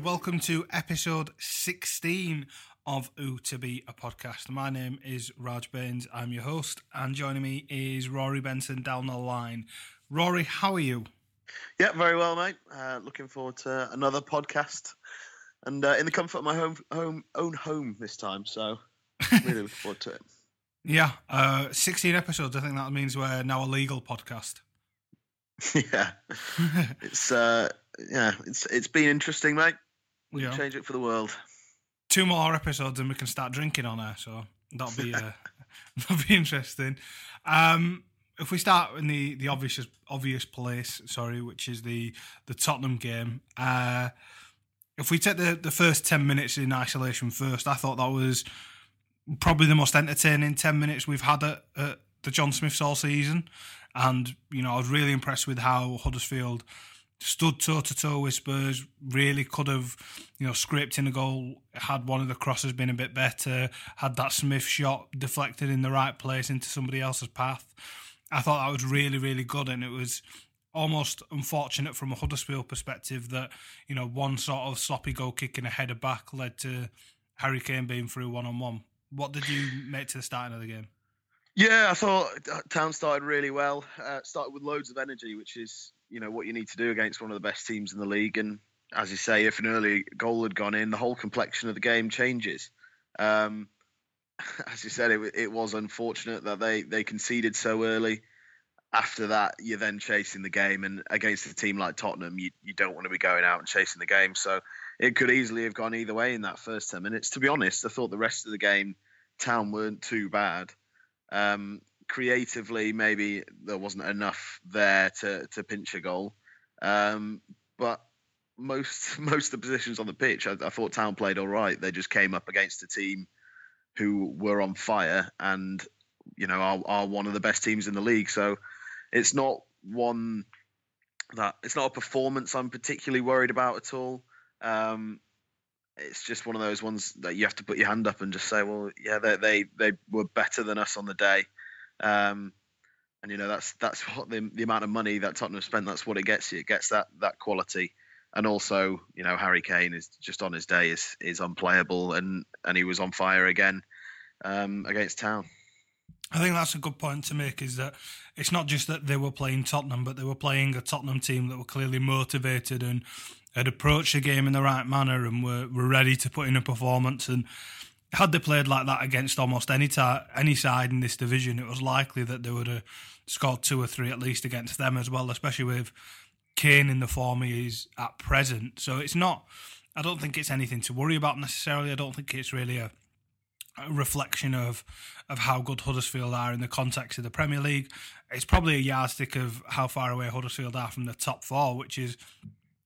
and welcome to episode 16 of Ooh to Be a Podcast. My name is Raj Bains. I'm your host, and joining me is Rory Benson down the line. Rory, how are you? Yeah, very well, mate. Uh, looking forward to another podcast, and uh, in the comfort of my home, home, own home this time. So, really looking forward to it. Yeah, uh, 16 episodes. I think that means we're now a legal podcast. yeah, it's uh, yeah, it's it's been interesting, mate. We Yeah. can change it for the world. Two more episodes and we can start drinking on air, so that'll be uh, that'll be interesting. Um, if we start in the the obvious obvious place, sorry, which is the the Tottenham game. Uh, if we take the the first ten minutes in isolation first, I thought that was probably the most entertaining ten minutes we've had at, at the John Smiths all season, and you know I was really impressed with how Huddersfield stood toe to toe with Spurs. Really could have, you know, scraped in a goal. Had one of the crosses been a bit better. Had that Smith shot deflected in the right place into somebody else's path. I thought that was really, really good, and it was almost unfortunate from a Huddersfield perspective that you know one sort of sloppy goal kick and a header back led to Harry Kane being through one on one. What did you make to the starting of the game? Yeah, I thought uh, Town started really well. Uh, started with loads of energy, which is you know what you need to do against one of the best teams in the league. And as you say, if an early goal had gone in, the whole complexion of the game changes. Um, as you said, it, it was unfortunate that they they conceded so early. After that, you're then chasing the game, and against a team like Tottenham, you, you don't want to be going out and chasing the game. So it could easily have gone either way in that first ten minutes. To be honest, I thought the rest of the game, Town weren't too bad. Um, creatively, maybe there wasn't enough there to to pinch a goal, um, but most most of the positions on the pitch, I, I thought Town played all right. They just came up against a team who were on fire and you know are, are one of the best teams in the league. So it's not one that it's not a performance I'm particularly worried about at all. Um, it's just one of those ones that you have to put your hand up and just say, well, yeah, they they, they were better than us on the day. Um, and you know that's that's what the, the amount of money that Tottenham spent. That's what it gets you. It gets that that quality, and also you know Harry Kane is just on his day is is unplayable, and and he was on fire again um, against Town. I think that's a good point to make. Is that it's not just that they were playing Tottenham, but they were playing a Tottenham team that were clearly motivated and had approached the game in the right manner and were, were ready to put in a performance. And had they played like that against almost any ti any side in this division, it was likely that they would have scored two or three at least against them as well, especially with Kane in the form he is at present. So it's not. I don't think it's anything to worry about necessarily. I don't think it's really a a reflection of of how good Huddersfield are in the context of the Premier League. It's probably a yardstick of how far away Huddersfield are from the top four, which is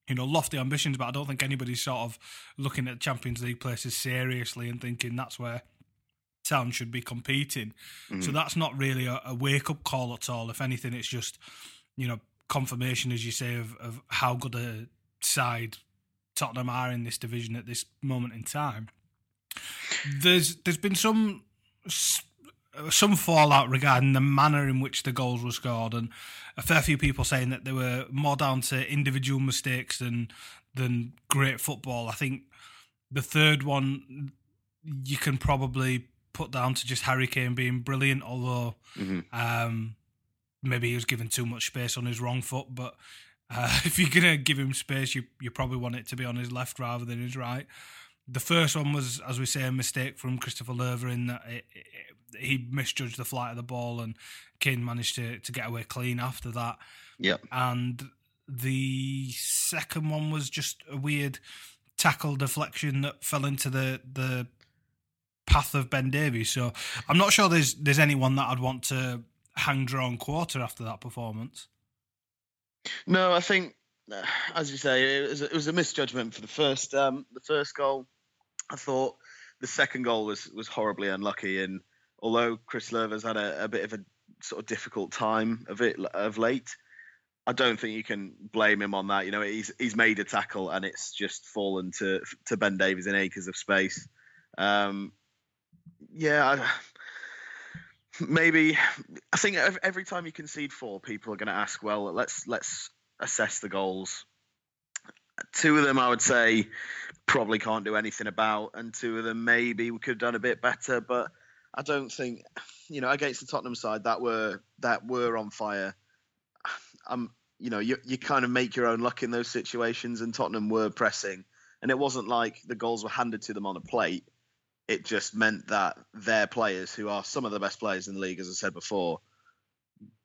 you know lofty ambitions. But I don't think anybody's sort of looking at Champions League places seriously and thinking that's where Town should be competing. So mm-hmm. that's not really a, a wake up call at all. If anything, it's just you know confirmation, as you say, of, of how good a side Tottenham are in this division at this moment in time. There's there's been some some fallout regarding the manner in which the goals were scored, and a fair few people saying that they were more down to individual mistakes than than great football. I think the third one you can probably put down to just Harry Kane being brilliant, although um, maybe he was given too much space on his wrong foot. But uh, if you're gonna give him space, you you probably want it to be on his left rather than his right. The first one was, as we say, a mistake from Christopher Lowe in that it, it, he misjudged the flight of the ball, and Kane managed to to get away clean after that. Yep. And the second one was just a weird tackle deflection that fell into the the path of Ben Davies. So I'm not sure there's there's anyone that I'd want to hang drawn quarter after that performance. No, I think, uh, as you say, it was, it was a misjudgment for the first um, the first goal. I thought the second goal was was horribly unlucky, and although Chris Lowe's had a, a bit of a sort of difficult time of it of late, I don't think you can blame him on that. You know, he's he's made a tackle and it's just fallen to to Ben Davies in acres of space. Um, yeah, I, maybe I think every time you concede four, people are going to ask, well, let's let's assess the goals. two of them I would say probably can't do anything about, and two of them maybe we could have done a bit better. But I don't think, you know, against the Tottenham side that were that were on fire. I'm, you know, you you kind of make your own luck in those situations, and Tottenham were pressing, and it wasn't like the goals were handed to them on a plate. It just meant that their players, who are some of the best players in the league, as I said before,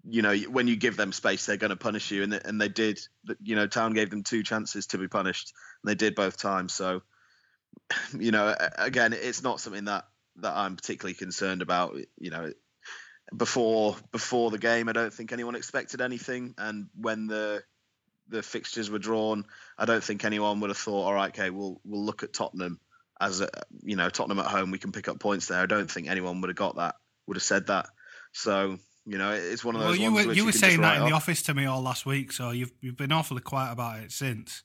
you know, when you give them space, they're going to punish you, and and they did. You know, Town gave them two chances to be punished, and they did both times. So, you know, again, it's not something that that I'm particularly concerned about. You know, before before the game, I don't think anyone expected anything, and when the the fixtures were drawn, I don't think anyone would have thought, all right, okay, we'll we'll look at Tottenham as a, you know Tottenham at home, we can pick up points there. I don't think anyone would have got that, would have said that. So you know, it's one of those. Well, you were you, you were saying that in off. the office to me all last week, so you've you've been awfully quiet about it since.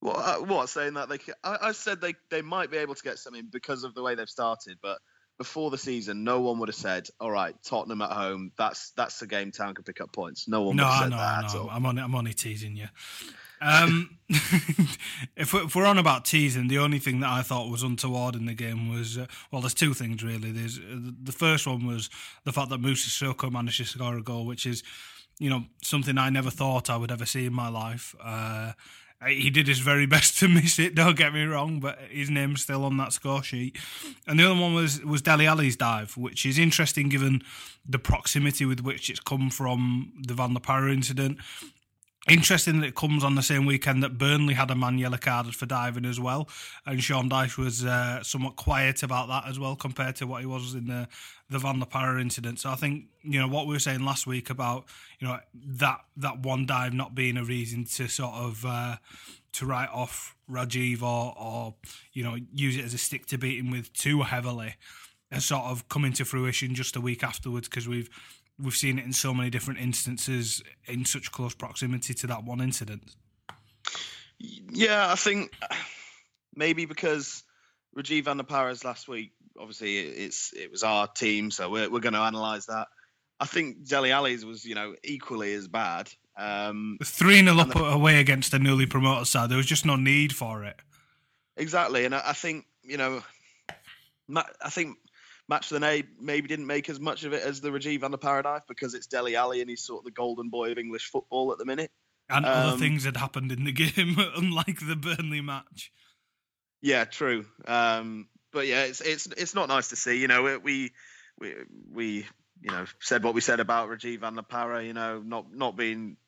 What? Uh, what? Saying that they? I, I said they they might be able to get something because of the way they've started, but before the season, no one would have said, "All right, Tottenham at home. That's that's the game Town can pick up points." No one. No, would have said know, that I at all. I'm only I'm only teasing you. Um, if, we're, if we're on about teasing, the only thing that I thought was untoward in the game was uh, well, there's two things really. There's uh, the first one was the fact that Moussa Sissoko managed to score a goal, which is you know something I never thought I would ever see in my life. Uh, he did his very best to miss it. Don't get me wrong, but his name's still on that score sheet. And the other one was was Dele Alli's dive, which is interesting given the proximity with which it's come from the Van La Parra incident. Interesting that it comes on the same weekend that Burnley had a man yellow carded for diving as well, and Sean Dyche was uh, somewhat quiet about that as well compared to what he was in the the Van La Parra incident. So I think you know what we were saying last week about you know that that one dive not being a reason to sort of uh, to write off Rajiv or or you know use it as a stick to beat him with too heavily has sort of come into fruition just a week afterwards because we've we've seen it in so many different instances in such close proximity to that one incident. Yeah, I think maybe because Rajiv Parra's last week, obviously it's it was our team, so we're we're going to analyse that. I think Dele Alli's was you know equally as bad. Um, Three 0 up away against a newly promoted side. There was just no need for it. Exactly, and I, I think you know, I think Match of the Day maybe didn't make as much of it as the Rajiv Van La Parra dive because it's Dele Alli and he's sort of the golden boy of English football at the minute. And um, other things had happened in the game, unlike the Burnley match. Yeah, true. Um, but yeah, it's it's it's not nice to see. You know, we we we you know said what we said about Rajiv Van La Parra. You know, not not being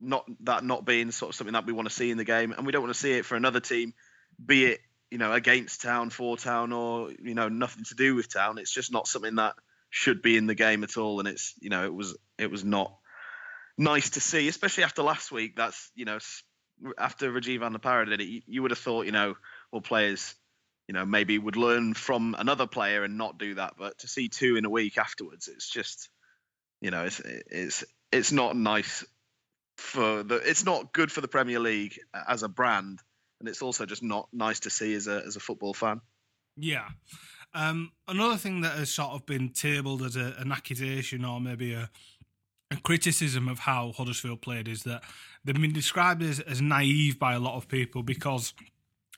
not that not being sort of something that we want to see in the game, and we don't want to see it for another team, be it you know against Town, for Town, or you know nothing to do with Town. It's just not something that should be in the game at all, and it's you know it was it was not nice to see, especially after last week. That's you know after Rajiv Parra did it, you, you would have thought you know well players you know maybe would learn from another player and not do that, but to see two in a week afterwards, it's just you know it's it's it's not nice for the it's not good for the Premier League as a brand and it's also just not nice to see as a as a football fan. Yeah. Um, another thing that has sort of been tabled as a, an accusation or maybe a, a, criticism of how Huddersfield played is that they've been described as, as naive by a lot of people because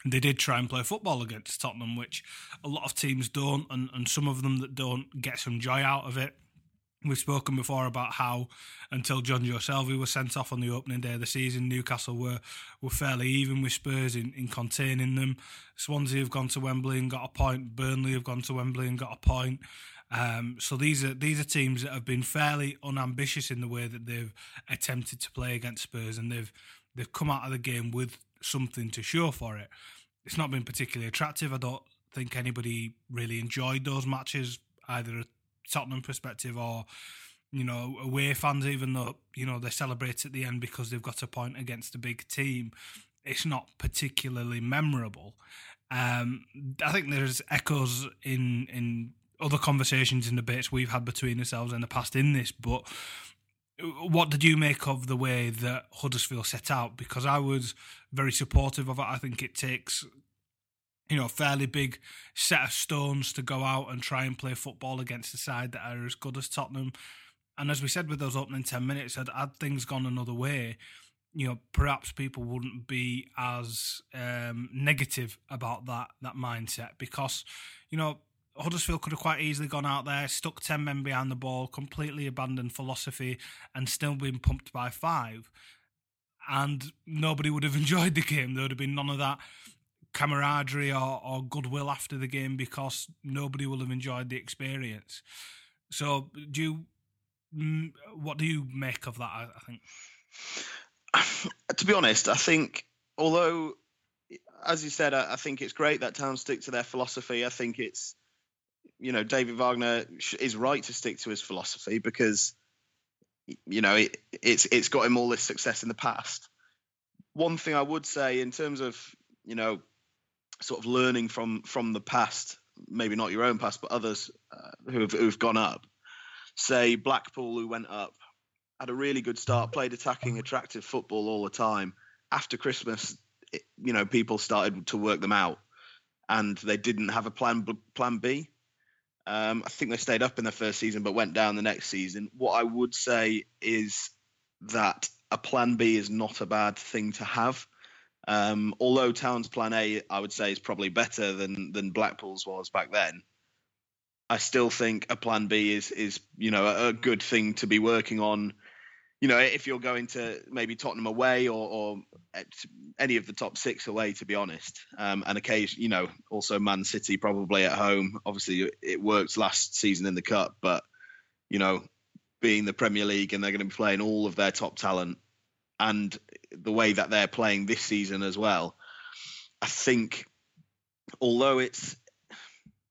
they did try and play football against Tottenham, which a lot of teams don't, and, and some of them that don't get some joy out of it. We've spoken before about how until Jonjo Shelvey was sent off on the opening day of the season, Newcastle were were fairly even with Spurs in, in containing them. Swansea have gone to Wembley and got a point. Burnley have gone to Wembley and got a point. Um, so these are these are teams that have been fairly unambitious in the way that they've attempted to play against Spurs, and they've they've come out of the game with something to show for it. It's not been particularly attractive. I don't think anybody really enjoyed those matches either Tottenham perspective or you know away fans even though you know they celebrate at the end because they've got a point against a big team it's not particularly memorable. Um, I think there's echoes in in other conversations and debates we've had between ourselves in the past in this but what did you make of the way that Huddersfield set out? Because I was very supportive of it. I think it takes you know, fairly big set of stones to go out and try and play football against a side that are as good as Tottenham. And as we said with those opening 10 minutes, had, had things gone another way, you know, perhaps people wouldn't be as um, negative about that that mindset because, you know, Huddersfield could have quite easily gone out there, stuck ten men behind the ball, completely abandoned philosophy, and still been pumped by five, and nobody would have enjoyed the game. There would have been none of that camaraderie or, or goodwill after the game because nobody will have enjoyed the experience. So, do you? What do you make of that? I think. to be honest, I think although, as you said, I, I think it's great that Town stick to their philosophy. I think it's, you know, David Wagner is right to stick to his philosophy because, you know, it, it's it's got him all this success in the past. One thing I would say in terms of, you know, sort of learning from from the past, maybe not your own past, but others uh, who have who've gone up. Say Blackpool, who went up had a really good start, played attacking, attractive football all the time. After Christmas, it, you know, people started to work them out, and they didn't have a plan plan B. Um, I think they stayed up in the first season, but went down the next season. What I would say is that a plan B is not a bad thing to have. Um, although Town's plan A, I would say, is probably better than than Blackpool's was back then. I still think a plan B is is you know a, a good thing to be working on you know, if you're going to maybe Tottenham away or, or any of the top six away, to be honest, um, and occasion, you know, also Man City probably at home. Obviously, it worked last season in the cup, but you know, being the Premier League and they're going to be playing all of their top talent and the way that they're playing this season as well, I think, although it's,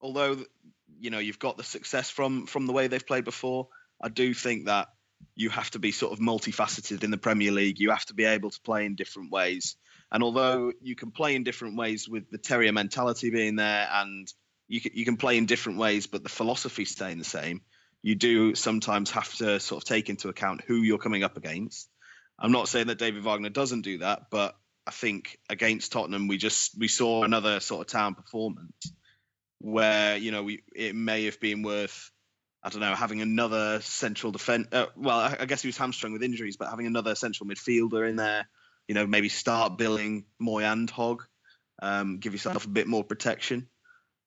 although you know you've got the success from from the way they've played before, I do think that you have to be sort of multifaceted in the Premier League. You have to be able to play in different ways. And although you can play in different ways with the Terrier mentality being there, and you can, you can play in different ways, but the philosophy staying the same, you do sometimes have to sort of take into account who you're coming up against. I'm not saying that David Wagner doesn't do that, but I think against Tottenham we just we saw another sort of town performance where you know we it may have been worth I don't know, having another central defense. Uh, well, I, guess he was hamstrung with injuries, but having another central midfielder in there, you know, maybe start Billing Mooy and Hogg, um, give yourself a bit more protection.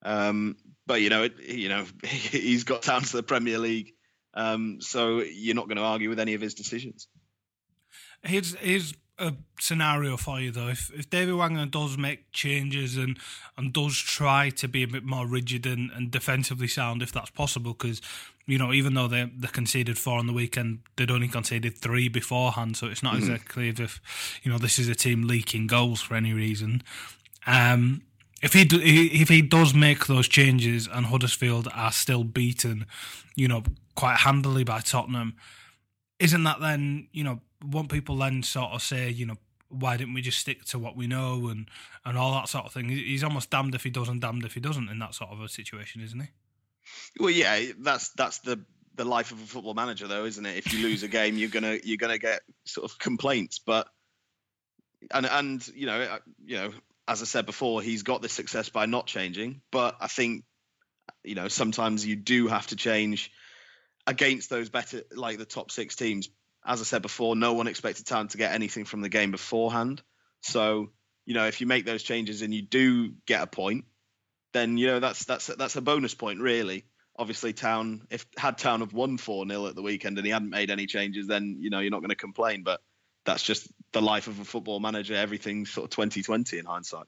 Um, but you know, it, you know, he's got down to the Premier League, um, so you're not going to argue with any of his decisions. Here's here's a scenario for you though. If if David Wagner does make changes and and does try to be a bit more rigid and, and defensively sound, if that's possible, because you know even though they they conceded four on the weekend, they'd only conceded three beforehand, so it's not mm-hmm. exactly as if you know this is a team leaking goals for any reason. Um, if he do, if he does make those changes and Huddersfield are still beaten, you know, quite handily by Tottenham, isn't that then you know won't people then sort of say, you know, why didn't we just stick to what we know and and all that sort of thing? He's almost damned if he does and damned if he doesn't in that sort of a situation, isn't he? Well, yeah, that's that's the the life of a football manager, though, isn't it? If you lose a game, you're gonna you're gonna get sort of complaints, but and and you know uh, you know as I said before, he's got this success by not changing, but I think you know sometimes you do have to change against those better like the top six teams as I said before, no one expected Town to get anything from the game beforehand. So, you know, if you make those changes and you do get a point, then you know that's that's that's a bonus point, really. Obviously, Town if had Town have won four 0 at the weekend and he hadn't made any changes, then you know you're not going to complain. But that's just the life of a football manager. Everything's sort of 2020 in hindsight.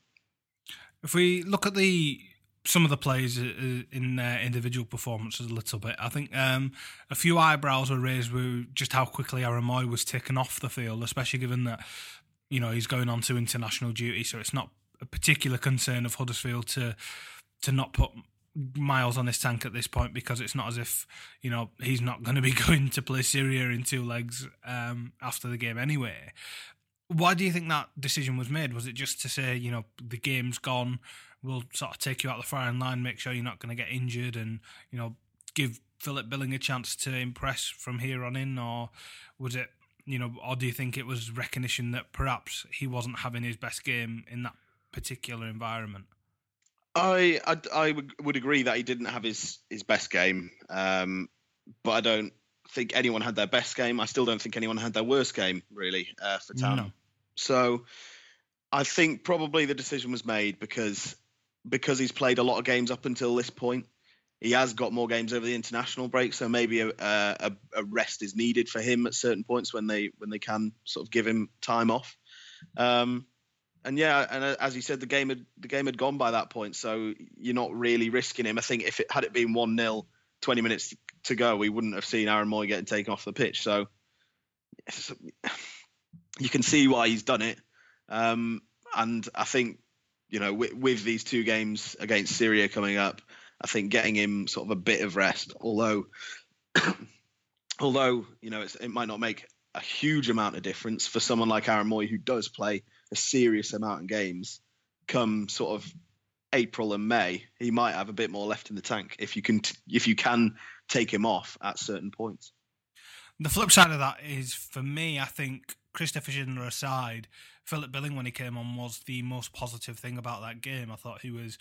If we look at the some of the players in their individual performances a little bit. I think um, a few eyebrows were raised with just how quickly Aaron Mooy was taken off the field, especially given that you know he's going on to international duty. So it's not a particular concern of Huddersfield to to not put miles on his tank at this point because it's not as if you know he's not going to be going to play Syria in two legs um, after the game anyway. Why do you think that decision was made? Was it just to say you know the game's gone? Will sort of take you out the firing line, make sure you're not going to get injured, and you know give Philip Billing a chance to impress from here on in, or was it you know, or do you think it was recognition that perhaps he wasn't having his best game in that particular environment? I I, I would agree that he didn't have his his best game, um, but I don't think anyone had their best game. I still don't think anyone had their worst game, really, uh, for Town. No. So I think probably the decision was made because because he's played a lot of games up until this point. He has got more games over the international break, so maybe a, a, a rest is needed for him at certain points when they when they can sort of give him time off. Um, and yeah, and uh, as you said, the game had the game had gone by that point, so you're not really risking him. I think if it had it been one 0 20 minutes to go, we wouldn't have seen Aaron Mooy getting taken off the pitch. So you can see why he's done it. Um, and I think, you know, with, with, these two games against Syria coming up, I think getting him sort of a bit of rest, although, although you know, it might not make a huge amount of difference for someone like Aaron Mooy who does play a serious amount of games. Come sort of April and May, he might have a bit more left in the tank if you can t- if you can take him off at certain points. The flip side of that is, for me, I think Christopher Schindler aside, Philip Billing when he came on was the most positive thing about that game. I thought he was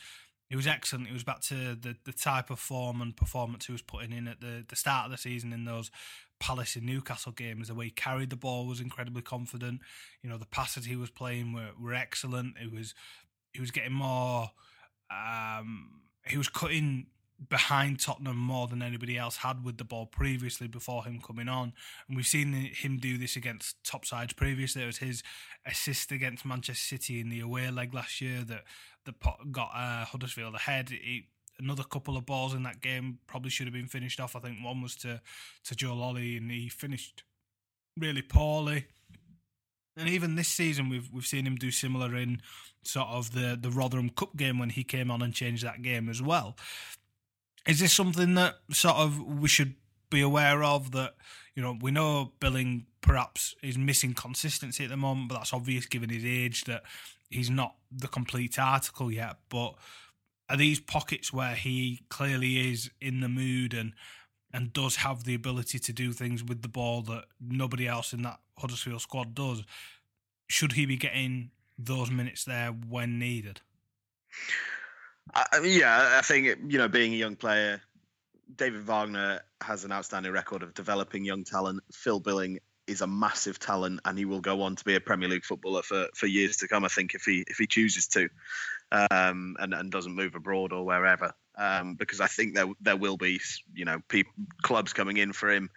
he was excellent. He was back to the, the type of form and performance he was putting in at the, the start of the season in those Palace and Newcastle games. The way he carried the ball was incredibly confident. You know, the passes he was playing were, were excellent. It was he was getting more um, he was cutting behind Tottenham more than anybody else had with the ball previously before him coming on. And we've seen him do this against top sides previously. It was his assist against Manchester City in the away leg last year that, that got uh, Huddersfield ahead. He, another couple of balls in that game probably should have been finished off. I think one was to, to Joe Lolley and he finished really poorly. And even this season, we've we've seen him do similar in sort of the the Rotherham Cup game when he came on and changed that game as well. Is this something that sort of we should be aware of? That you know we know Billing perhaps is missing consistency at the moment, but that's obvious given his age that he's not the complete article yet. But are these pockets where he clearly is in the mood and and does have the ability to do things with the ball that nobody else in that Huddersfield squad does. Should he be getting those minutes there when needed? I yeah, I think you know, being a young player, David Wagner has an outstanding record of developing young talent. Phil Billing is a massive talent, and he will go on to be a Premier League footballer for, for years to come. I think if he if he chooses to, um, and and doesn't move abroad or wherever um, because I think there there will be you know clubs coming in for him,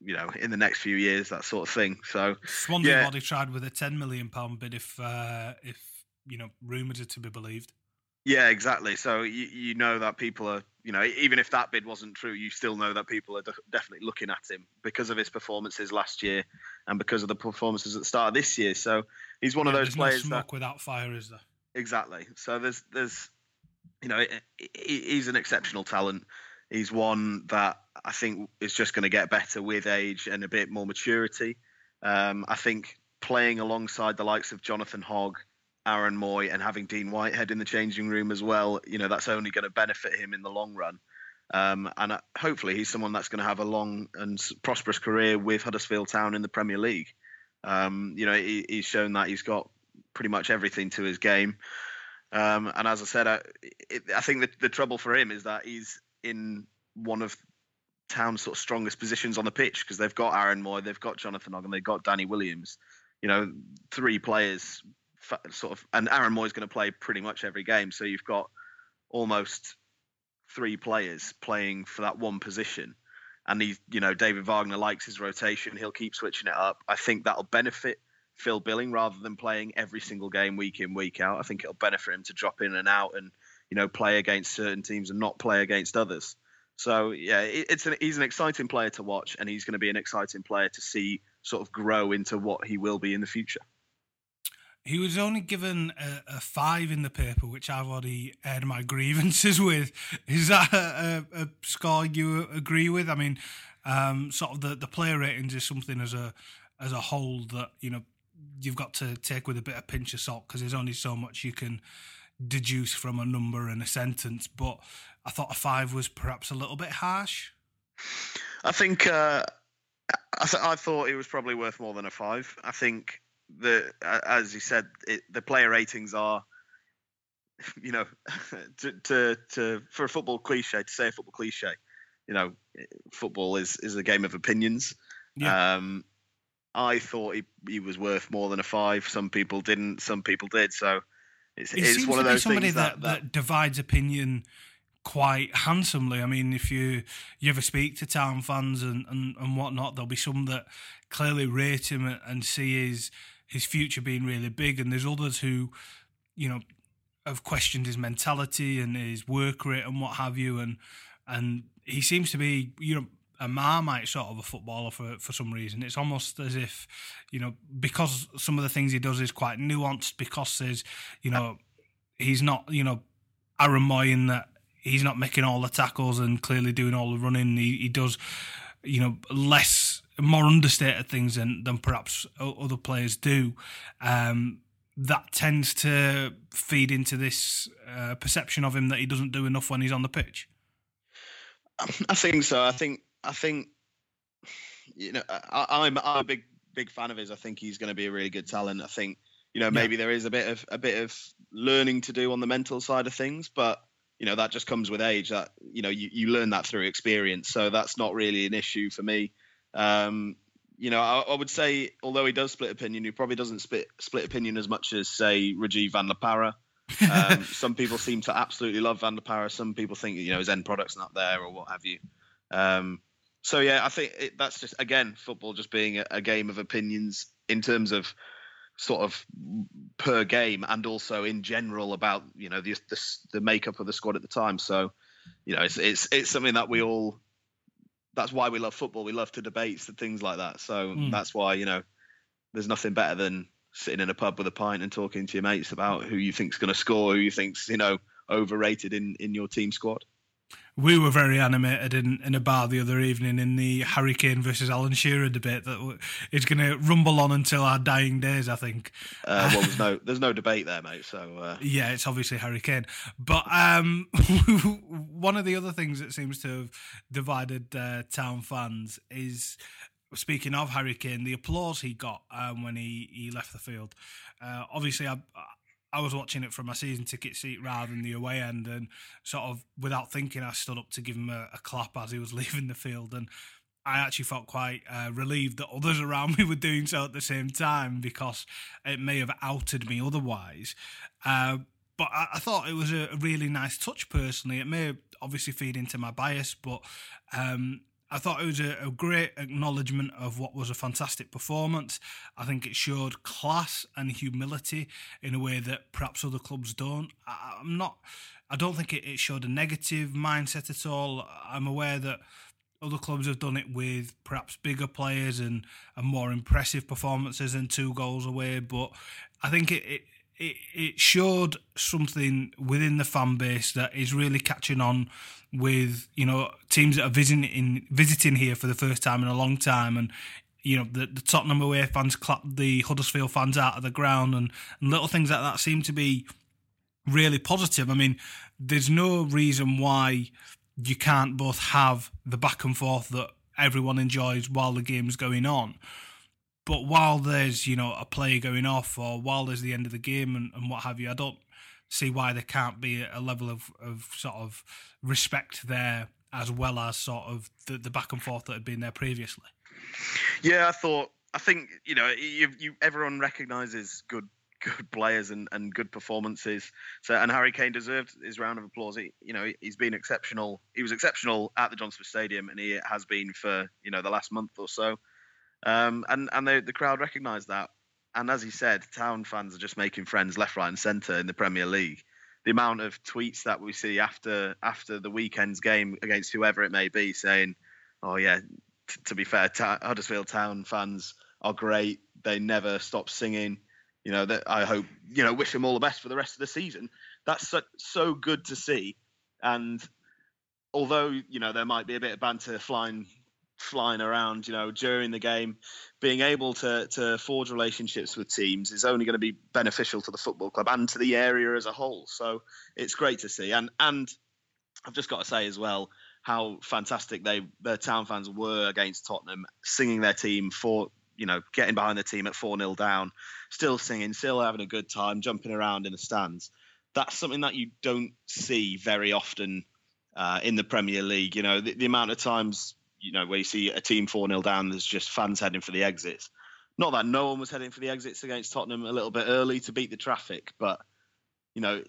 you know, in the next few years, that sort of thing. So Swansea yeah. body tried with a ten million pound bid if uh, if you know rumours are to be believed. Yeah, exactly. So you you know that people are you know even if that bid wasn't true, you still know that people are de- definitely looking at him because of his performances last year and because of the performances at the start of this year. So he's one yeah, of those players. No smoke that, without fire, is there? Exactly. So there's there's you know, he's an exceptional talent. He's one that I think is just going to get better with age and a bit more maturity. Um, I think playing alongside the likes of Jonathan Hogg, Aaron Mooy and having Dean Whitehead in the changing room as well, you know, that's only going to benefit him in the long run. Um, and uh, hopefully, he's someone that's going to have a long and prosperous career with Huddersfield Town in the Premier League. Um, you know, he, he's shown that he's got pretty much everything to his game. Um, and as I said, I, it, I think the, the trouble for him is that he's in one of town's sort of strongest positions on the pitch because they've got Aaron Mooy, they've got Jonathan Hogg, and they've got Danny Williams. You know, three players sort of, and Aaron Mooy is going to play pretty much every game. So you've got almost three players playing for that one position. And he, you know, David Wagner likes his rotation. He'll keep switching it up. I think that'll benefit Phil Billing rather than playing every single game week in week out. I think it'll benefit him to drop in and out and you know play against certain teams and not play against others. So yeah, it's an, he's an exciting player to watch, and he's going to be an exciting player to see sort of grow into what he will be in the future. He was only given a, a five in the paper, which I've already aired my grievances with. Is that a, a, a score you agree with? I mean, um, sort of the, the player ratings is something as a as a whole that you know you've got to take with a bit of pinch of salt because there's only so much you can deduce from a number and a sentence. But I thought a five was perhaps a little bit harsh. I think uh, I, th- I thought it was probably worth more than a five. I think the as you said, it, the player ratings are. You know, to, to to for a football cliche to say a football cliche, you know, football is is a game of opinions. Yeah. Um, I thought he, he was worth more than a five. Some people didn't. Some people did. So it's, it it's one of those somebody things that, that, that divides opinion quite handsomely. I mean, if you you ever speak to town fans and, and, and whatnot, there'll be some that clearly rate him and see his his future being really big, and there's others who, you know, have questioned his mentality and his work rate and what have you, and and he seems to be, you know, a marmite sort of a footballer for for some reason. It's almost as if, you know, because some of the things he does is quite nuanced. Because there's, you know, he's not, you know, Aaron Mooy in that he's not making all the tackles and clearly doing all the running. He, he does, you know, less, more understated things than, than perhaps other players do. Um, that tends to feed into this uh, perception of him that he doesn't do enough when he's on the pitch. I think so. I think I think you know I, am I'm, I'm a big big fan of his. I think he's going to be a really good talent. I think you know maybe yeah. there is a bit of a bit of learning to do on the mental side of things, but you know that just comes with age. That you know you, you learn that through experience. So that's not really an issue for me. Um, you know, I, I, would say although he does split opinion, he probably doesn't split split opinion as much as say Rajiv Van La Parra. Um, some people seem to absolutely love Van La Parra. Some people think you know his end product's not there or what have you. Um, so yeah, I think it, that's just again football just being a, a game of opinions in terms of sort of per game and also in general about you know the, the, the makeup of the squad at the time. So you know it's it's it's something that we all that's why we love football. We love to debate and things like that. So mm. that's why you know there's nothing better than sitting in a pub with a pint and talking to your mates about who you think's going to score, who you think's you know overrated in in your team squad we were very animated in, in a bar the other evening in the Harry Kane versus Alan Shearer debate that is going to rumble on until our dying days. I think. Uh, well, there's no there's no debate there, mate. So uh... yeah, it's obviously Harry Kane. But um, one of the other things that seems to have divided uh, town fans is. Speaking of Harry Kane, the applause he got um, when he, he left the field. Uh, obviously, I, I was watching it from my season ticket seat rather than the away end, and sort of without thinking, I stood up to give him a, a clap as he was leaving the field, and I actually felt quite uh, relieved that others around me were doing so at the same time because it may have outed me otherwise. Uh, but I, I, thought it was a, really nice touch personally. It may obviously feed into my bias, but um, I thought it was a, a, great acknowledgement of what was a fantastic performance. I think it showed class and humility in a way that perhaps other clubs don't. I, am not. I don't think it, it showed a negative mindset at all. I'm aware that other clubs have done it with perhaps bigger players and, and more impressive performances and two goals away. But I think it, it it, it showed something within the fan base that is really catching on with you know teams that are visiting visiting here for the first time in a long time and you know the, the Tottenham away fans clapped the Huddersfield fans out of the ground and, and little things like that seem to be really positive. I mean, there's no reason why you can't both have the back and forth that everyone enjoys while the game's going on but while there's, you know, a player going off or while there's the end of the game and, and what have you, I don't see why there can't be a level of, of sort of respect there as well as sort of the, the back and forth that had been there previously. Yeah, I thought I think you know you, you everyone recognises good good players and, and good performances. So and Harry Kane deserved his round of applause. He, you know he's been exceptional. He was exceptional at the John Smith Stadium, and he has been for you know the last month or so. Um, and and the, the crowd recognised that. And as he said, town fans are just making friends left, right, and centre in the Premier League. The amount of tweets that we see after after the weekend's game against whoever it may be, saying, "Oh yeah, t- to be fair, Huddersfield Town fans are great. They never stop singing." You know that I hope you know wish them all the best for the rest of the season. That's so, so good to see. And although you know there might be a bit of banter flying flying around, you know, during the game, being able to to forge relationships with teams is only going to be beneficial to the football club and to the area as a whole. So it's great to see. And and I've just got to say as well how fantastic they their town fans were against Tottenham, singing their team for you know getting behind the team at four 0 down, still singing, still having a good time, jumping around in the stands. That's something that you don't see very often uh, in the Premier League. You know, the, the, amount of times you know where you see a team four 0 down, there's just fans heading for the exits. Not that no one was heading for the exits against Tottenham a little bit early to beat the traffic, but you know,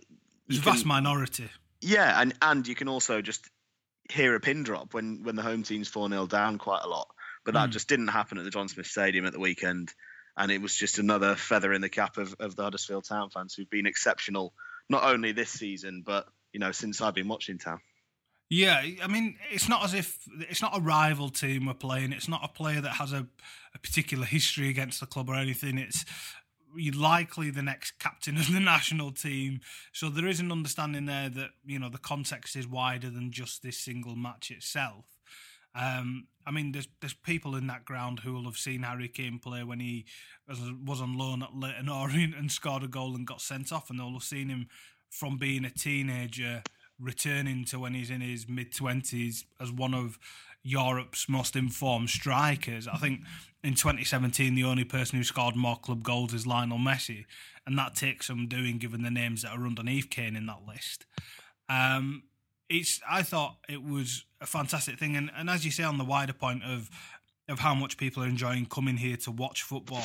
it's a vast minority. Yeah, and and you can also just hear a pin drop when when the home team's four 0 down quite a lot. But that mm. just didn't happen at the John Smith Stadium at the weekend, and it was just another feather in the cap of, of the Huddersfield Town fans who've been exceptional not only this season but you know since I've been watching Town. Yeah, I mean, it's not as if it's not a rival team we're playing. It's not a player that has a, a particular history against the club or anything. It's likely the next captain of the national team. So there is an understanding there that you know the context is wider than just this single match itself. Um, I mean, there's there's people in that ground who will have seen Harry Kane play when he was, on loan at Leyton Orient and scored a goal and got sent off, and they'll have seen him from being a teenager returning to when he's in his mid twenties as one of Europe's most informed strikers. I think in 2017, the only person who scored more club goals is Lionel Messi, and that takes some doing given the names that are underneath Kane in that list. Um, it's I thought it was a fantastic thing, and, and as you say on the wider point of of how much people are enjoying coming here to watch football.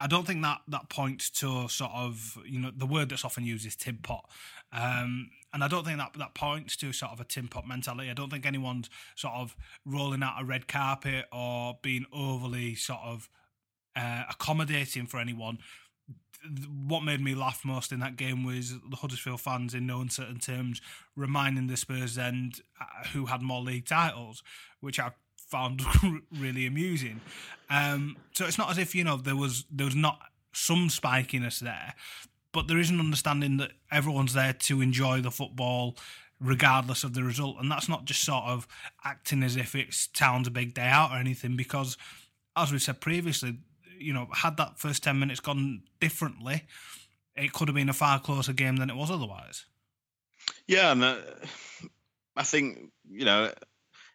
I don't think that that points to sort of you know the word that's often used is tin pot, um, and I don't think that that points to sort of a tin pot mentality. I don't think anyone's sort of rolling out a red carpet or being overly sort of uh, accommodating for anyone. What made me laugh most in that game was the Huddersfield fans, in no uncertain terms, reminding the Spurs end uh, who had more league titles, which I found really amusing. Um, so it's not as if you know there was there was not some spikiness there, but there is an understanding that everyone's there to enjoy the football regardless of the result. And that's not just sort of acting as if it's town's a big day out or anything, because as we said previously, you know, had that first 10 minutes gone differently, it could have been a far closer game than it was otherwise. Yeah, and uh, I think, you know,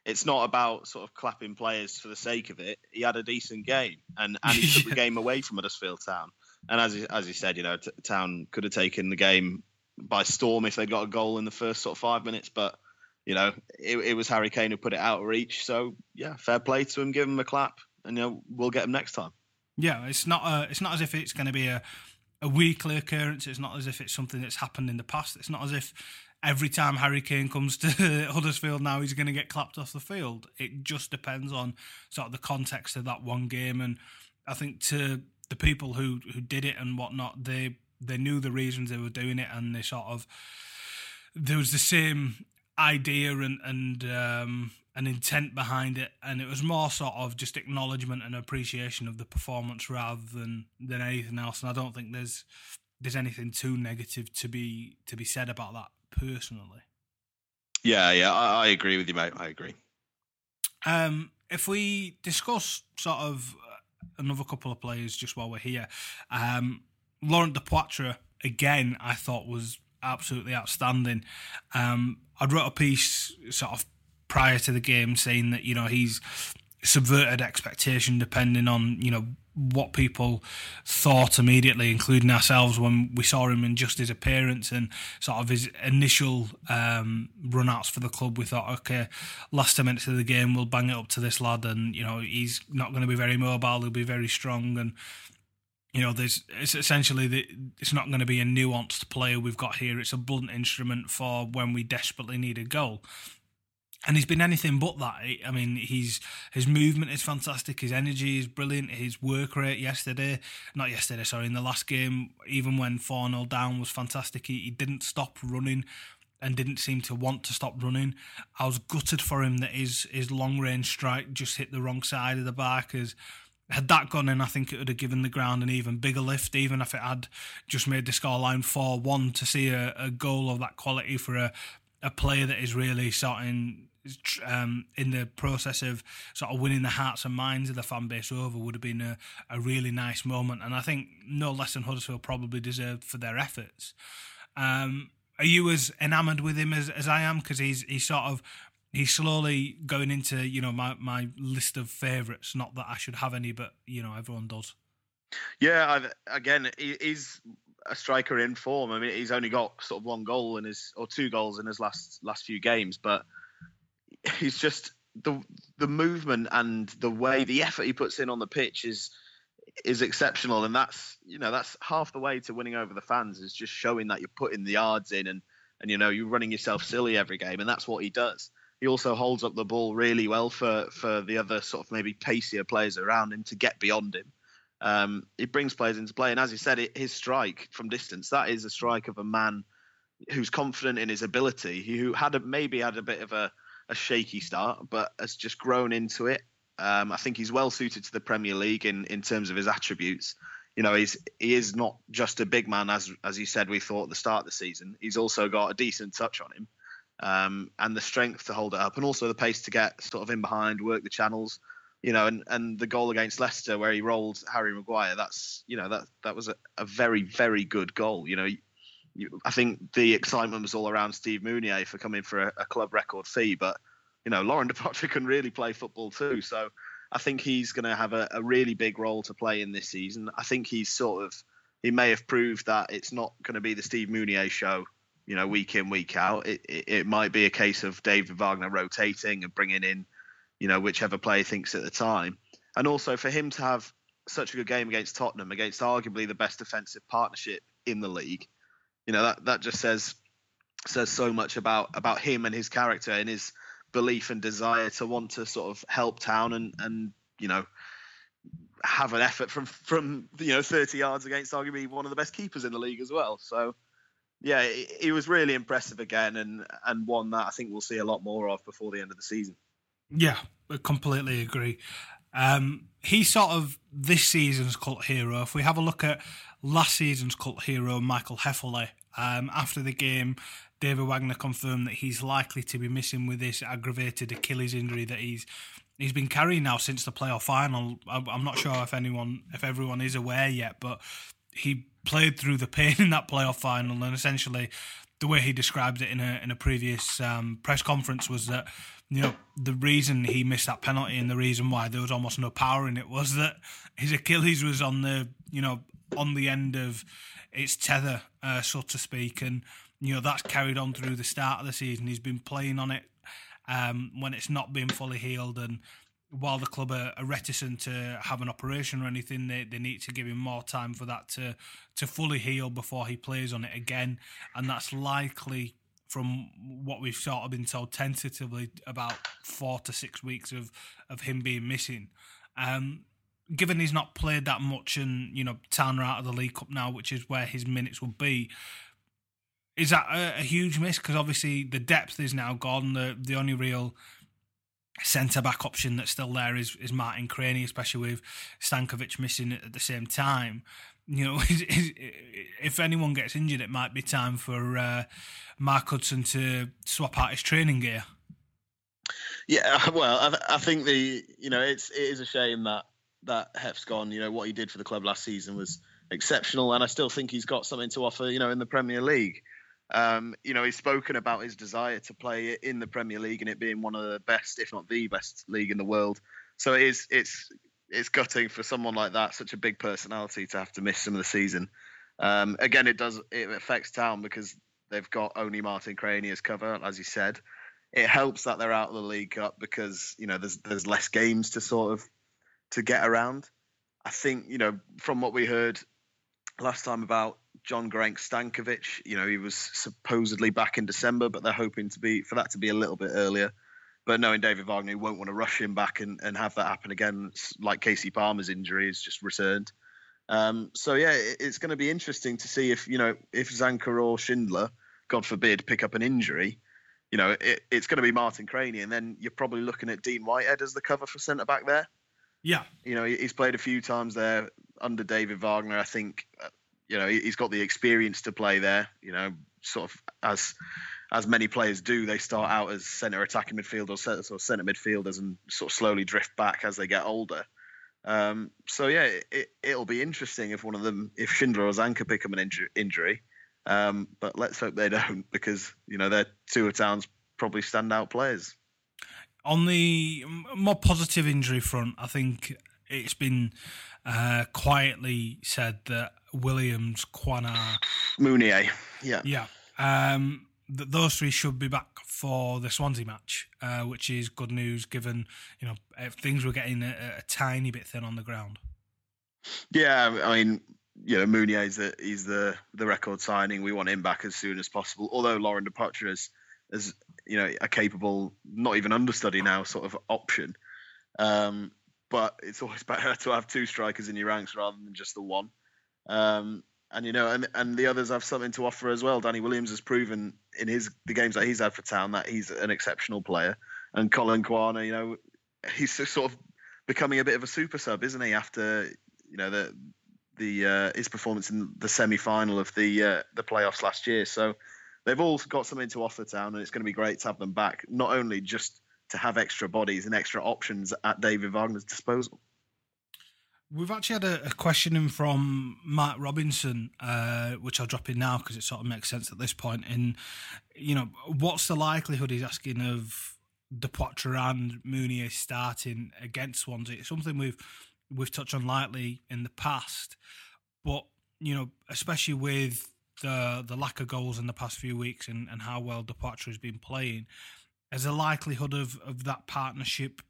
it's not about sort of clapping players for the sake of it. He had a decent game, and, and he took the game away from Huddersfield Town. And as as you said, you know, T- Town could have taken the game by storm if they'd got a goal in the first sort of five minutes, but you know, it, it was Harry Kane who put it out of reach. So yeah, fair play to him. Give him a clap, and you know, we'll get him next time. Yeah, it's not a, it's not as if it's going to be a a weekly occurrence. It's not as if it's something that's happened in the past. It's not as if every time Harry Kane comes to Huddersfield now he's going to get clapped off the field. It just depends on sort of the context of that one game, and I think to the people who who did it and whatnot, they they knew the reasons they were doing it, and they sort of there was the same idea and and um, an intent behind it, and it was more sort of just acknowledgement and appreciation of the performance rather than than anything else. And I don't think there's there's anything too negative to be to be said about that personally. Yeah, yeah, I, I agree with you, mate. I agree. Um, if we discuss sort of another couple of players just while we're here. Um, Laurent de Depoitre, again, I thought was absolutely outstanding. Um, I wrote a piece sort of prior to the game saying that, you know, he's subverted expectation depending on, you know, what people thought immediately, including ourselves when we saw him and just his appearance and sort of his initial um, runouts for the club. We thought, okay, last 10 minutes of the game, we'll bang it up to this lad, and you know he's not going to be very mobile. He'll be very strong, and you know there's it's essentially the, it's not going to be a nuanced player we've got here. It's a blunt instrument for when we desperately need a goal and he's been anything but that. I mean, he's his movement is fantastic. His energy is brilliant. His work rate yesterday, not yesterday, sorry, in the last game, even when 4 0 down, was fantastic. He, he didn't stop running and didn't seem to want to stop running. I was gutted for him that his his long range strike just hit the wrong side of the bar because had that gone in, I think it would have given the ground an even bigger lift, even if it had just made the scoreline 4 1 to see a, a goal of that quality for a, a player that is really starting um, in the process of sort of winning the hearts and minds of the fan base over would have been a, a really nice moment. And I think no less than Huddersfield probably deserved for their efforts. Um, are you as enamoured with him as, as I am? Because he's he's sort of he's slowly going into you know my my list of favourites. Not that I should have any, but you know everyone does. Yeah, I've, again, he's a striker in form. I mean, he's only got sort of one goal in his or two goals in his last last few games, but he's just the the movement and the way the effort he puts in on the pitch is is exceptional, and that's you know that's half the way to winning over the fans is just showing that you're putting the yards in and and you know you're running yourself silly every game, and that's what he does. He also holds up the ball really well for for the other sort of maybe pacier players around him to get beyond him. Um, he brings players into play, and as you said, it, his strike from distance that is a strike of a man who's confident in his ability, who had a, maybe had a bit of a, a shaky start, but has just grown into it. Um, I think he's well suited to the Premier League in, in terms of his attributes. You know, he's he is not just a big man as as you said we thought at the start of the season. He's also got a decent touch on him, um, and the strength to hold it up, and also the pace to get sort of in behind, work the channels you know, and, and the goal against Leicester where he rolled Harry Maguire, that's you know that that was a, a very very good goal. You know, you, I think the excitement was all around Steve Mounié for coming for a, a club record fee, but you know Laurent Depoitre can really play football too, so I think he's going to have a, a really big role to play in this season. I think he's sort of he may have proved that it's not going to be the Steve Mounié show, you know, week in week out. It, it, it might be a case of David Wagner rotating and bringing in you know, whichever player thinks at the time. And also for him to have such a good game against Tottenham, against arguably the best defensive partnership in the league, you know, that, that just says says so much about about him and his character and his belief and desire to want to sort of help town and and you know have an effort from from you know 30 yards against arguably one of the best keepers in the league as well. So yeah, he was really impressive again and and one that I think we'll see a lot more of before the end of the season. Yeah, I completely agree. Um, he's sort of this season's cult hero. If we have a look at last season's cult hero, Michael Hefele, um, after the game, David Wagner confirmed that he's likely to be missing with this aggravated Achilles injury that he's he's been carrying now since the playoff final. I'm not sure if anyone, if everyone is aware yet, but he played through the pain in that playoff final, and essentially, the way he described it in a in a previous um, press conference was that you know, the reason he missed that penalty and the reason why there was almost no power in it was that his Achilles was on the, you know, on the end of its tether, uh, so to speak, and you know that's carried on through the start of the season. He's been playing on it um, when it's not been fully healed, and while the club are, are, reticent to have an operation or anything, they, they need to give him more time for that to to fully heal before he plays on it again, and that's likely from what we've sort of been told tentatively about four to six weeks of of him being missing. Um, given he's not played that much and you know are out of the League Cup now, which is where his minutes will be. Is that a, a huge miss? Because obviously the depth is now gone. The the only real centre back option that's still there is is Martin Cranie, especially with Stankovic missing at the same time you know, if anyone gets injured, it might be time for uh, Mark Hudson to swap out his training gear. Yeah, well, I, I, think the you know it's it is a shame that that Hef's gone. You know what he did for the club last season was exceptional, and I still think he's got something to offer. You know, in the Premier League. Um, you know, he's spoken about his desire to play in the Premier League and it being one of the best, if not the best, league in the world. So it is it's it's gutting for someone like that, such a big personality, to have to miss some of the season. Um, again, it does it affects Town because they've got only Martin Cranie as cover, as you said. It helps that they're out of the League Cup because you know there's there's less games to sort of to get around. I think you know from what we heard last time about Jon Gorenc Stankovic, you know he was supposedly back in December, but they're hoping to be for that to be a little bit earlier. But knowing David Wagner, won't want to rush him back and, and have that happen again, like Kasey Palmer's injury has just returned. Um, so yeah, it, it's going to be interesting to see if you know if Zanka or Schindler, God forbid, pick up an injury. You know, it, it's going to be Martin Cranie, and then you're probably looking at Dean Whitehead as the cover for centre back there. Yeah, you know, he's played a few times there under David Wagner. I think, uh, you know, he's got the experience to play there. You know, sort of as as many players do, they start out as centre attacking midfielders or centre midfielders and sort of slowly drift back as they get older. Um, so yeah, it, will be interesting if one of them, if Schindler or Zanka pick up an injury. injury. Um, but let's hope they don't, because you know they're two of Town's probably standout players. On the more positive injury front, I think it's been uh, quietly said that Williams, Quaner, Mounié, yeah, yeah, um, that those three should be back for the Swansea match, uh, which is good news given you know things were getting a, a, tiny bit thin on the ground. Yeah, I mean, you know, Mounié is the he's the the record signing. We want him back as soon as possible. Although Laurent Depoitre is as you know a capable, not even understudy now, sort of option. Um, but it's always better to have two strikers in your ranks rather than just the one. Um, and you know, and, and the others have something to offer as well. Danny Williams has proven in his the games that he's had for Town that he's an exceptional player, and Collin Quaner, you know, he's sort of becoming a bit of a super sub, isn't he? After you know the the uh, his performance in the semi final of the uh, the playoffs last year. So they've all got something to offer Town, and it's going to be great to have them back. Not only just to have extra bodies and extra options at David Wagner's disposal. We've actually had a, a question in from Matt Robinson, uh, which I'll drop in now because it sort of makes sense at this point. And you know, what's the likelihood? He's asking of Depoitre and Mounié starting against Swansea. It's something we've we've touched on lightly in the past, but you know, especially with the the lack of goals in the past few weeks and, and how well Depoitre has been playing, as a likelihood of, of that partnership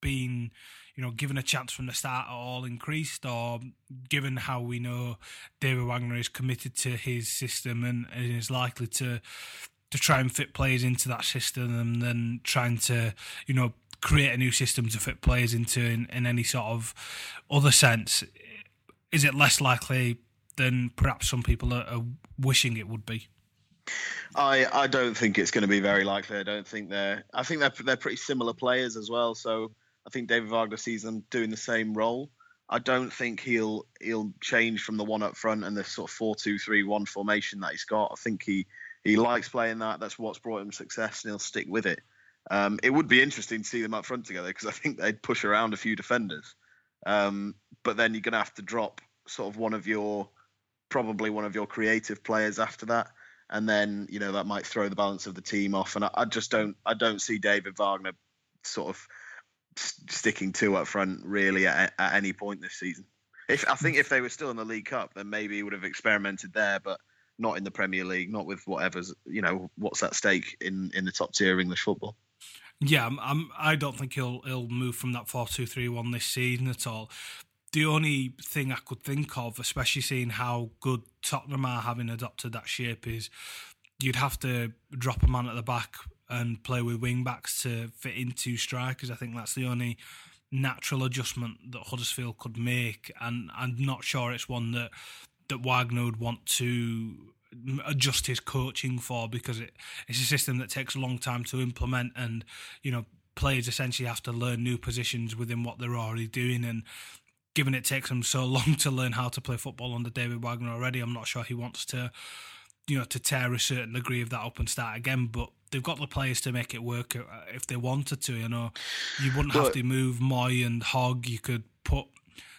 being, you know, given a chance from the start at all increased, or given how we know David Wagner is committed to his system and, and is likely to to try and fit players into that system, and then trying to, you know, create a new system to fit players into in, in any sort of other sense, is it less likely than perhaps some people are, are wishing it would be? I I don't think it's going to be very likely. I don't think they're. I think they're they're pretty similar players as well. So I think David Wagner sees them doing the same role. I don't think he'll he'll change from the one up front and the sort of four two three one formation that he's got. I think he he likes playing that. That's what's brought him success, and he'll stick with it. Um, it would be interesting to see them up front together because I think they'd push around a few defenders. Um, but then you're going to have to drop sort of one of your probably one of your creative players after that and then you know that might throw the balance of the team off. And I, I just don't I don't see David Wagner sort of sticking two up front really at, at any point this season. If I think if they were still in the League Cup, then maybe he would have experimented there, but not in the Premier League, not with whatever's you know what's at stake in in the top tier of English football. Yeah, I'm, I'm, I do not think he'll he'll move from that four two three one this season at all the only thing I could think of, especially seeing how good Tottenham are having adopted that shape, is you'd have to drop a man at the back and play with wing backs to fit into strikers. I think that's the only natural adjustment that Huddersfield could make, and I'm not sure it's one that that Wagner would want to adjust his coaching for because it, it's a system that takes a long time to implement, and you know players essentially have to learn new positions within what they're already doing, and given it takes him so long to learn how to play football under David Wagner already, I'm not sure he wants to, you know, to tear a certain degree of that up and start again. But they've got the players to make it work uh, if they wanted to. You know, you wouldn't have to move Mooy and Hogg. You could put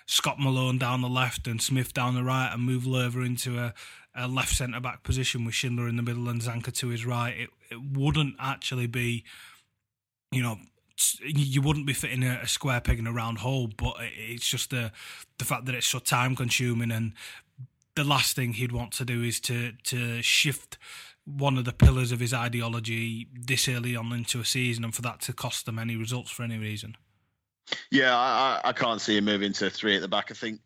Scott Malone down the left and Smith down the right, and move Löwe into a, a left centre back position with Schindler in the middle and Zanka to his right. It it wouldn't actually be, you know, you wouldn't be fitting a, a, square peg in a round hole, but it's just the the fact that it's so time consuming, and the last thing he'd want to do is to to shift one of the pillars of his ideology this early on into a season, and for that to cost them any results for any reason. Yeah, I, I can't see him moving to three at the back. I think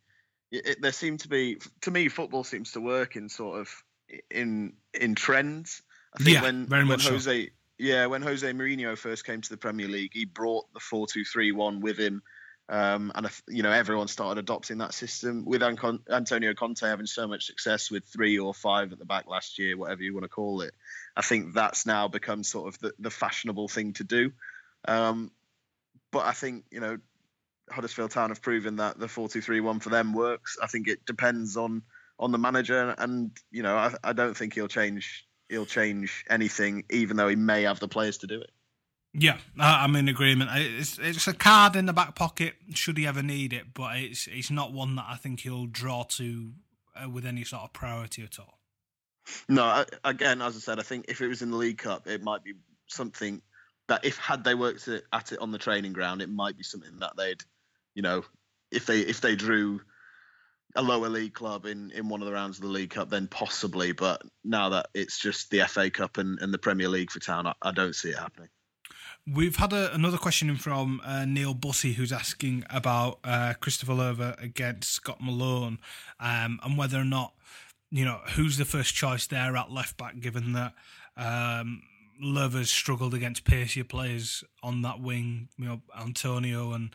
it, there seem to be, to me, football seems to work in sort of in in trends. I think yeah, when, very when much Jose yeah, when Jose Mourinho first came to the Premier League, he brought the four-two-three-one with him, um, and you know everyone started adopting that system. With Antonio Conte having so much success with three or five at the back last year, whatever you want to call it, I think that's now become sort of the, the fashionable thing to do. Um, but I think you know Huddersfield Town have proven that the four-two-three-one for them works. I think it depends on on the manager, and you know I, I don't think he'll change he'll change anything, even though he may have the players to do it. Yeah, I'm in agreement. It's it's a card in the back pocket should he ever need it, but it's it's not one that I think he'll draw to uh, with any sort of priority at all. No, again, as I said, I think if it was in the League Cup, it might be something that if had they worked at it on the training ground, it might be something that they'd, you know, if they if they drew a lower league club in, in one of the rounds of the League Cup, then possibly. But now that it's just the FA Cup and, and the Premier League for Town, I, I don't see it happening. We've had a, another question from uh, Neil Bussey who's asking about uh, Christopher Löwe against Scott Malone um, and whether or not, you know, who's the first choice there at left back, given that um, Löwe's struggled against pacier players on that wing, you know, Antonio and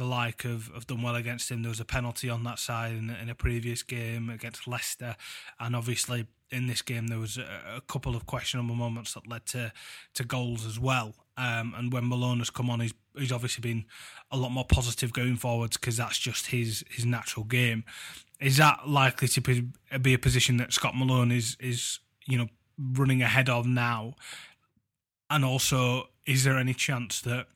the like have, have done well against him. There was a penalty on that side in, in a previous game against Leicester, and obviously in this game there was a, a couple of questionable moments that led to to goals as well. Um, and when Malone has come on, he's he's obviously been a lot more positive going forwards because that's just his his natural game. Is that likely to be, be a position that Scott Malone is is you know running ahead of now? And also, is there any chance that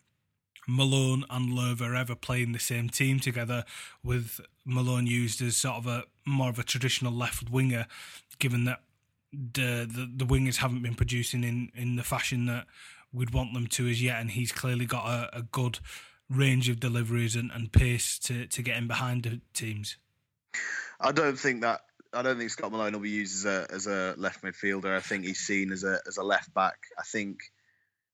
Malone and are ever playing the same team together, with Malone used as sort of a more of a traditional left winger, given that the, the the wingers haven't been producing in in the fashion that we'd want them to as yet, and he's clearly got a, a good range of deliveries and, and pace to, to get in behind the teams. I don't think that I don't think Scott Malone will be used as a as a left midfielder. I think he's seen as a as a left back. I think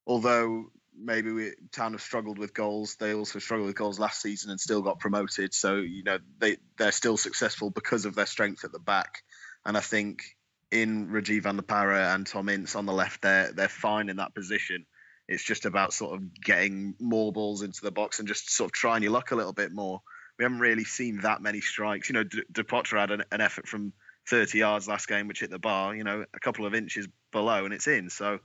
although maybe we Town have struggled with goals, they also struggled with goals last season and still got promoted. So you know they they're still successful because of their strength at the back. And I think in Rajiv Parra and Tom Ince on the left, they're they're fine in that position. It's just about sort of getting more balls into the box and just sort of trying your luck a little bit more. We haven't really seen that many strikes. You know, Depoitre had an, an effort from 30 yards last game, which hit the bar. You know, a couple of inches below, and it's in. So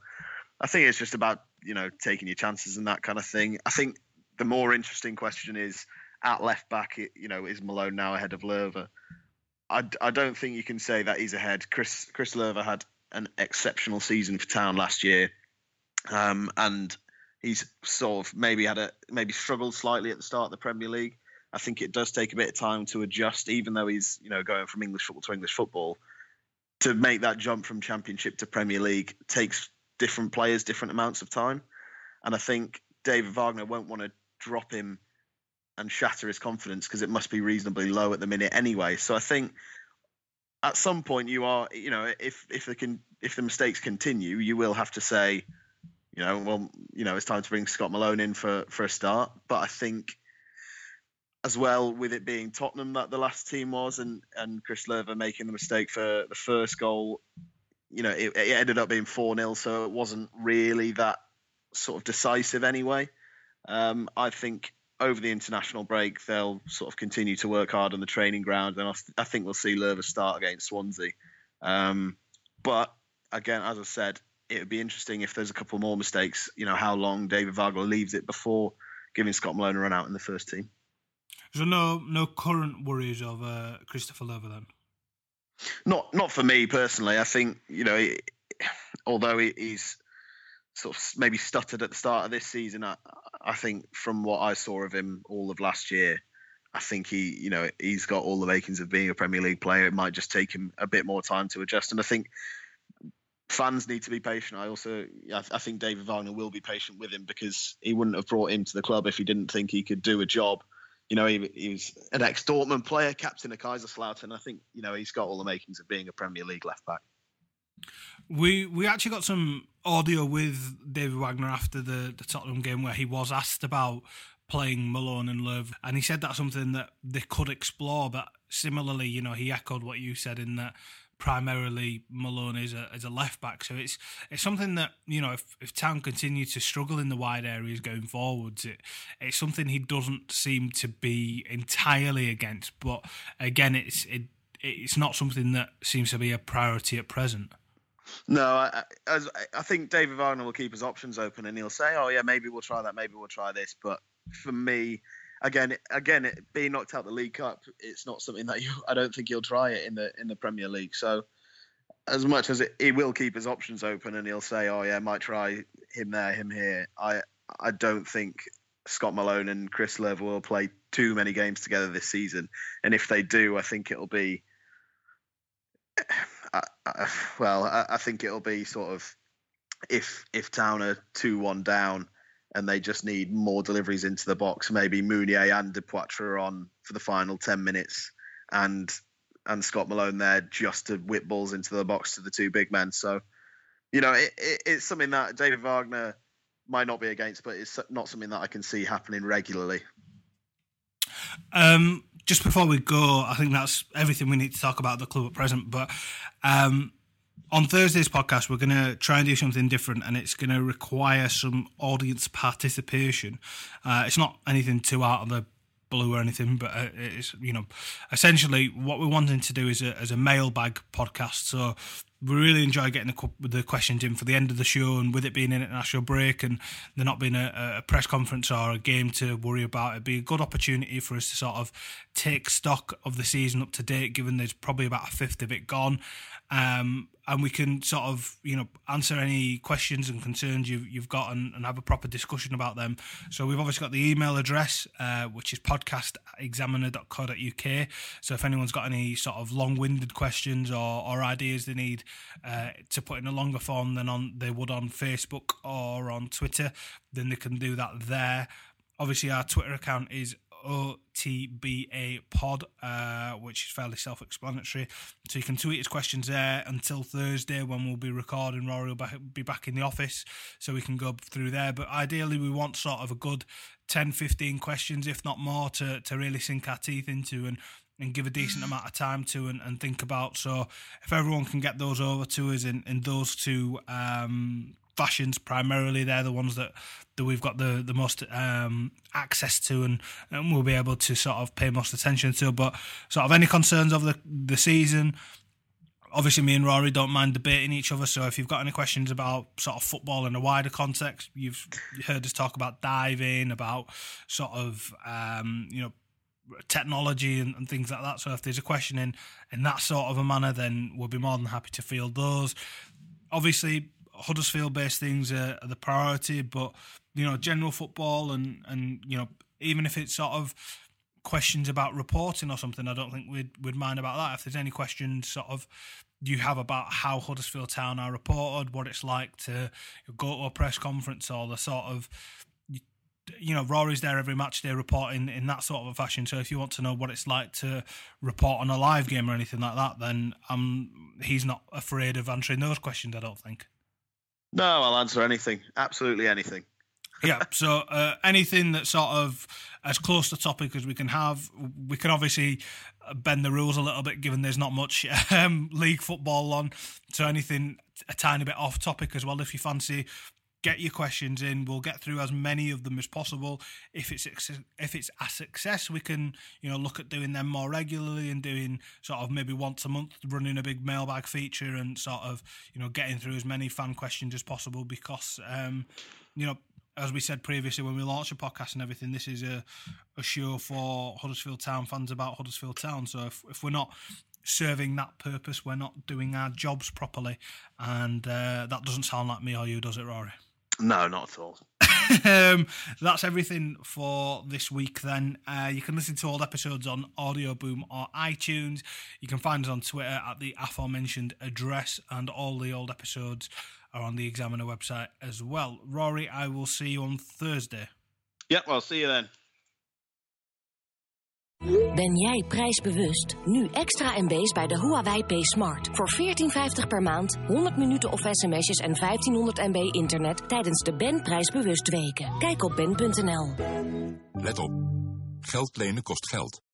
I think it's just about you know taking your chances and that kind of thing. I think the more interesting question is at left back. You know, is Malone now ahead of Löwe? I, I don't think you can say that he's ahead. Chris Chris Löwe had an exceptional season for Town last year, um, and he's sort of maybe had a maybe struggled slightly at the start of the Premier League. I think it does take a bit of time to adjust, even though he's you know going from English football to English football. To make that jump from Championship to Premier League takes different players different amounts of time, and I think David Wagner won't want to drop him and shatter his confidence because it must be reasonably low at the minute anyway. So I think at some point you are, you know, if if the can if the mistakes continue, you will have to say, you know, well, you know, it's time to bring Scott Malone in for for a start. But I think as well with it being Tottenham that the last team was and and Chris Löwe making the mistake for the first goal, you know, it, it ended up being 4 0, so it wasn't really that sort of decisive anyway. Um, I think over the international break, they'll sort of continue to work hard on the training ground, and I think we'll see Löwe start against Swansea. Um, but again, as I said, it would be interesting if there's a couple more mistakes. You know, how long David Wagner leaves it before giving Scott Malone a run out in the first team. So no, no current worries of uh, Christopher Löwe then. Not, not for me personally. I think you know, he, although he's sort of maybe stuttered at the start of this season, I, I think from what I saw of him all of last year, I think he, you know, he's got all the makings of being a Premier League player. It might just take him a bit more time to adjust, and I think fans need to be patient. I also, I think David Wagner will be patient with him because he wouldn't have brought him to the club if he didn't think he could do a job. You know, he, he was an ex Dortmund player, captain of Kaiserslautern. I think you know he's got all the makings of being a Premier League left back. We we actually got some audio with David Wagner after the, the Tottenham game where he was asked about playing Malone and Löwe, and he said that's something that they could explore. But similarly, you know, he echoed what you said in that primarily Malone is a a left back. So it's it's something that you know if if Town continue to struggle in the wide areas going forwards, it it's something he doesn't seem to be entirely against. But again, it's it it's not something that seems to be a priority at present. No, I, I, I think David Wagner will keep his options open, and he'll say, "Oh yeah, maybe we'll try that, maybe we'll try this." But for me, again, again, being knocked out the League Cup, it's not something that you. I don't think he'll try it in the in the Premier League. So, as much as it, he will keep his options open, and he'll say, "Oh yeah, I might try him there, him here," I I don't think Scott Malone and Chris Löwe will play too many games together this season. And if they do, I think it'll be I, I, well, I, I, think it'll be sort of if if Town are two one down and they just need more deliveries into the box. Maybe Mounié and De Depoitre on for the final ten minutes, and and Scott Malone there just to whip balls into the box to the two big men. So, you know, it, it, it's something that David Wagner might not be against, but it's not something that I can see happening regularly. Um, just before we go, I think that's everything we need to talk about the club at present. But um, on Thursday's podcast, we're going to try and do something different, and it's going to require some audience participation. Uh, it's not anything too out of the blue or anything, but uh, it's you know, essentially what we're wanting to do is a, as a mailbag podcast. So we really enjoy getting the, the, questions in for the end of the show, and with it being an international break and there not being a, a, press conference or a game to worry about, it'd be a good opportunity for us to sort of take stock of the season up to date, given there's probably about a fifth of it gone. Um, and we can sort of you know answer any questions and concerns you've, you've got and, and have a proper discussion about them. So we've obviously got the email address uh, which is podcastexaminer.co.uk so if anyone's got any sort of long-winded questions or, or ideas they need uh, to put in a longer form than on they would on facebook or on twitter then they can do that there. Obviously our twitter account is OTBA pod, uh, which is fairly self explanatory. So you can tweet his questions there until Thursday when we'll be recording. Rory will be back in the office so we can go through there. But ideally, we want sort of a good 10 15 questions, if not more, to, to really sink our teeth into and and give a decent amount of time to and, and think about. So if everyone can get those over to us in, in those two um, fashions primarily. They're the ones that, that we've got the the most um, access to, and, and we'll be able to sort of pay most attention to. But sort of any concerns of the the season. Obviously, me and Rory don't mind debating each other. So, if you've got any questions about sort of football in a wider context, you've heard us talk about diving, about sort of um, you know technology and, and, things like that. So if there's a question in in that sort of a manner, then we'll be more than happy to field those. Obviously, Huddersfield based things are, are, the priority, but you know, general football and and you know, even if it's sort of questions about reporting or something, I don't think we'd we'd mind about that. If there's any questions sort of you have about how Huddersfield Town are reported, what it's like to go to a press conference or the sort of you know, Rory's there every match day reporting in that sort of a fashion. So if you want to know what it's like to report on a live game or anything like that, then um, he's not afraid of answering those questions. I don't think. No, I'll answer anything. Absolutely anything. yeah. So uh, anything that's sort of as close to topic as we can have. We can obviously bend the rules a little bit, given there's not much um, league football on. So anything a tiny bit off topic as well, if you fancy get your questions in. We'll get through as many of them as possible. If it's if it's a success, we can you know look at doing them more regularly and doing sort of maybe once a month, running a big mailbag feature and sort of you know getting through as many fan questions as possible because um, you know. As we said previously, when we launched a podcast and everything, this is a, a show for Huddersfield Town fans about Huddersfield Town. So if, if we're not serving that purpose, we're not doing our jobs properly. And uh, that doesn't sound like me or you, does it, Rory? No, not at all. um, that's everything for this week. Then uh, you can listen to all episodes on Audio Boom or iTunes. You can find us on Twitter at the aforementioned address, and all the old episodes are on the Examiner website as well. Rory, I will see you on Thursday. Yep, I'll see you then. Ben jij prijsbewust? Nu extra MB's bij de Huawei P Smart. Voor 14,50 per maand, 100 minuten of sms'jes en 1500 MB internet tijdens de Ben Prijsbewust weken. Kijk op ben.nl. Let op. Geld lenen kost geld.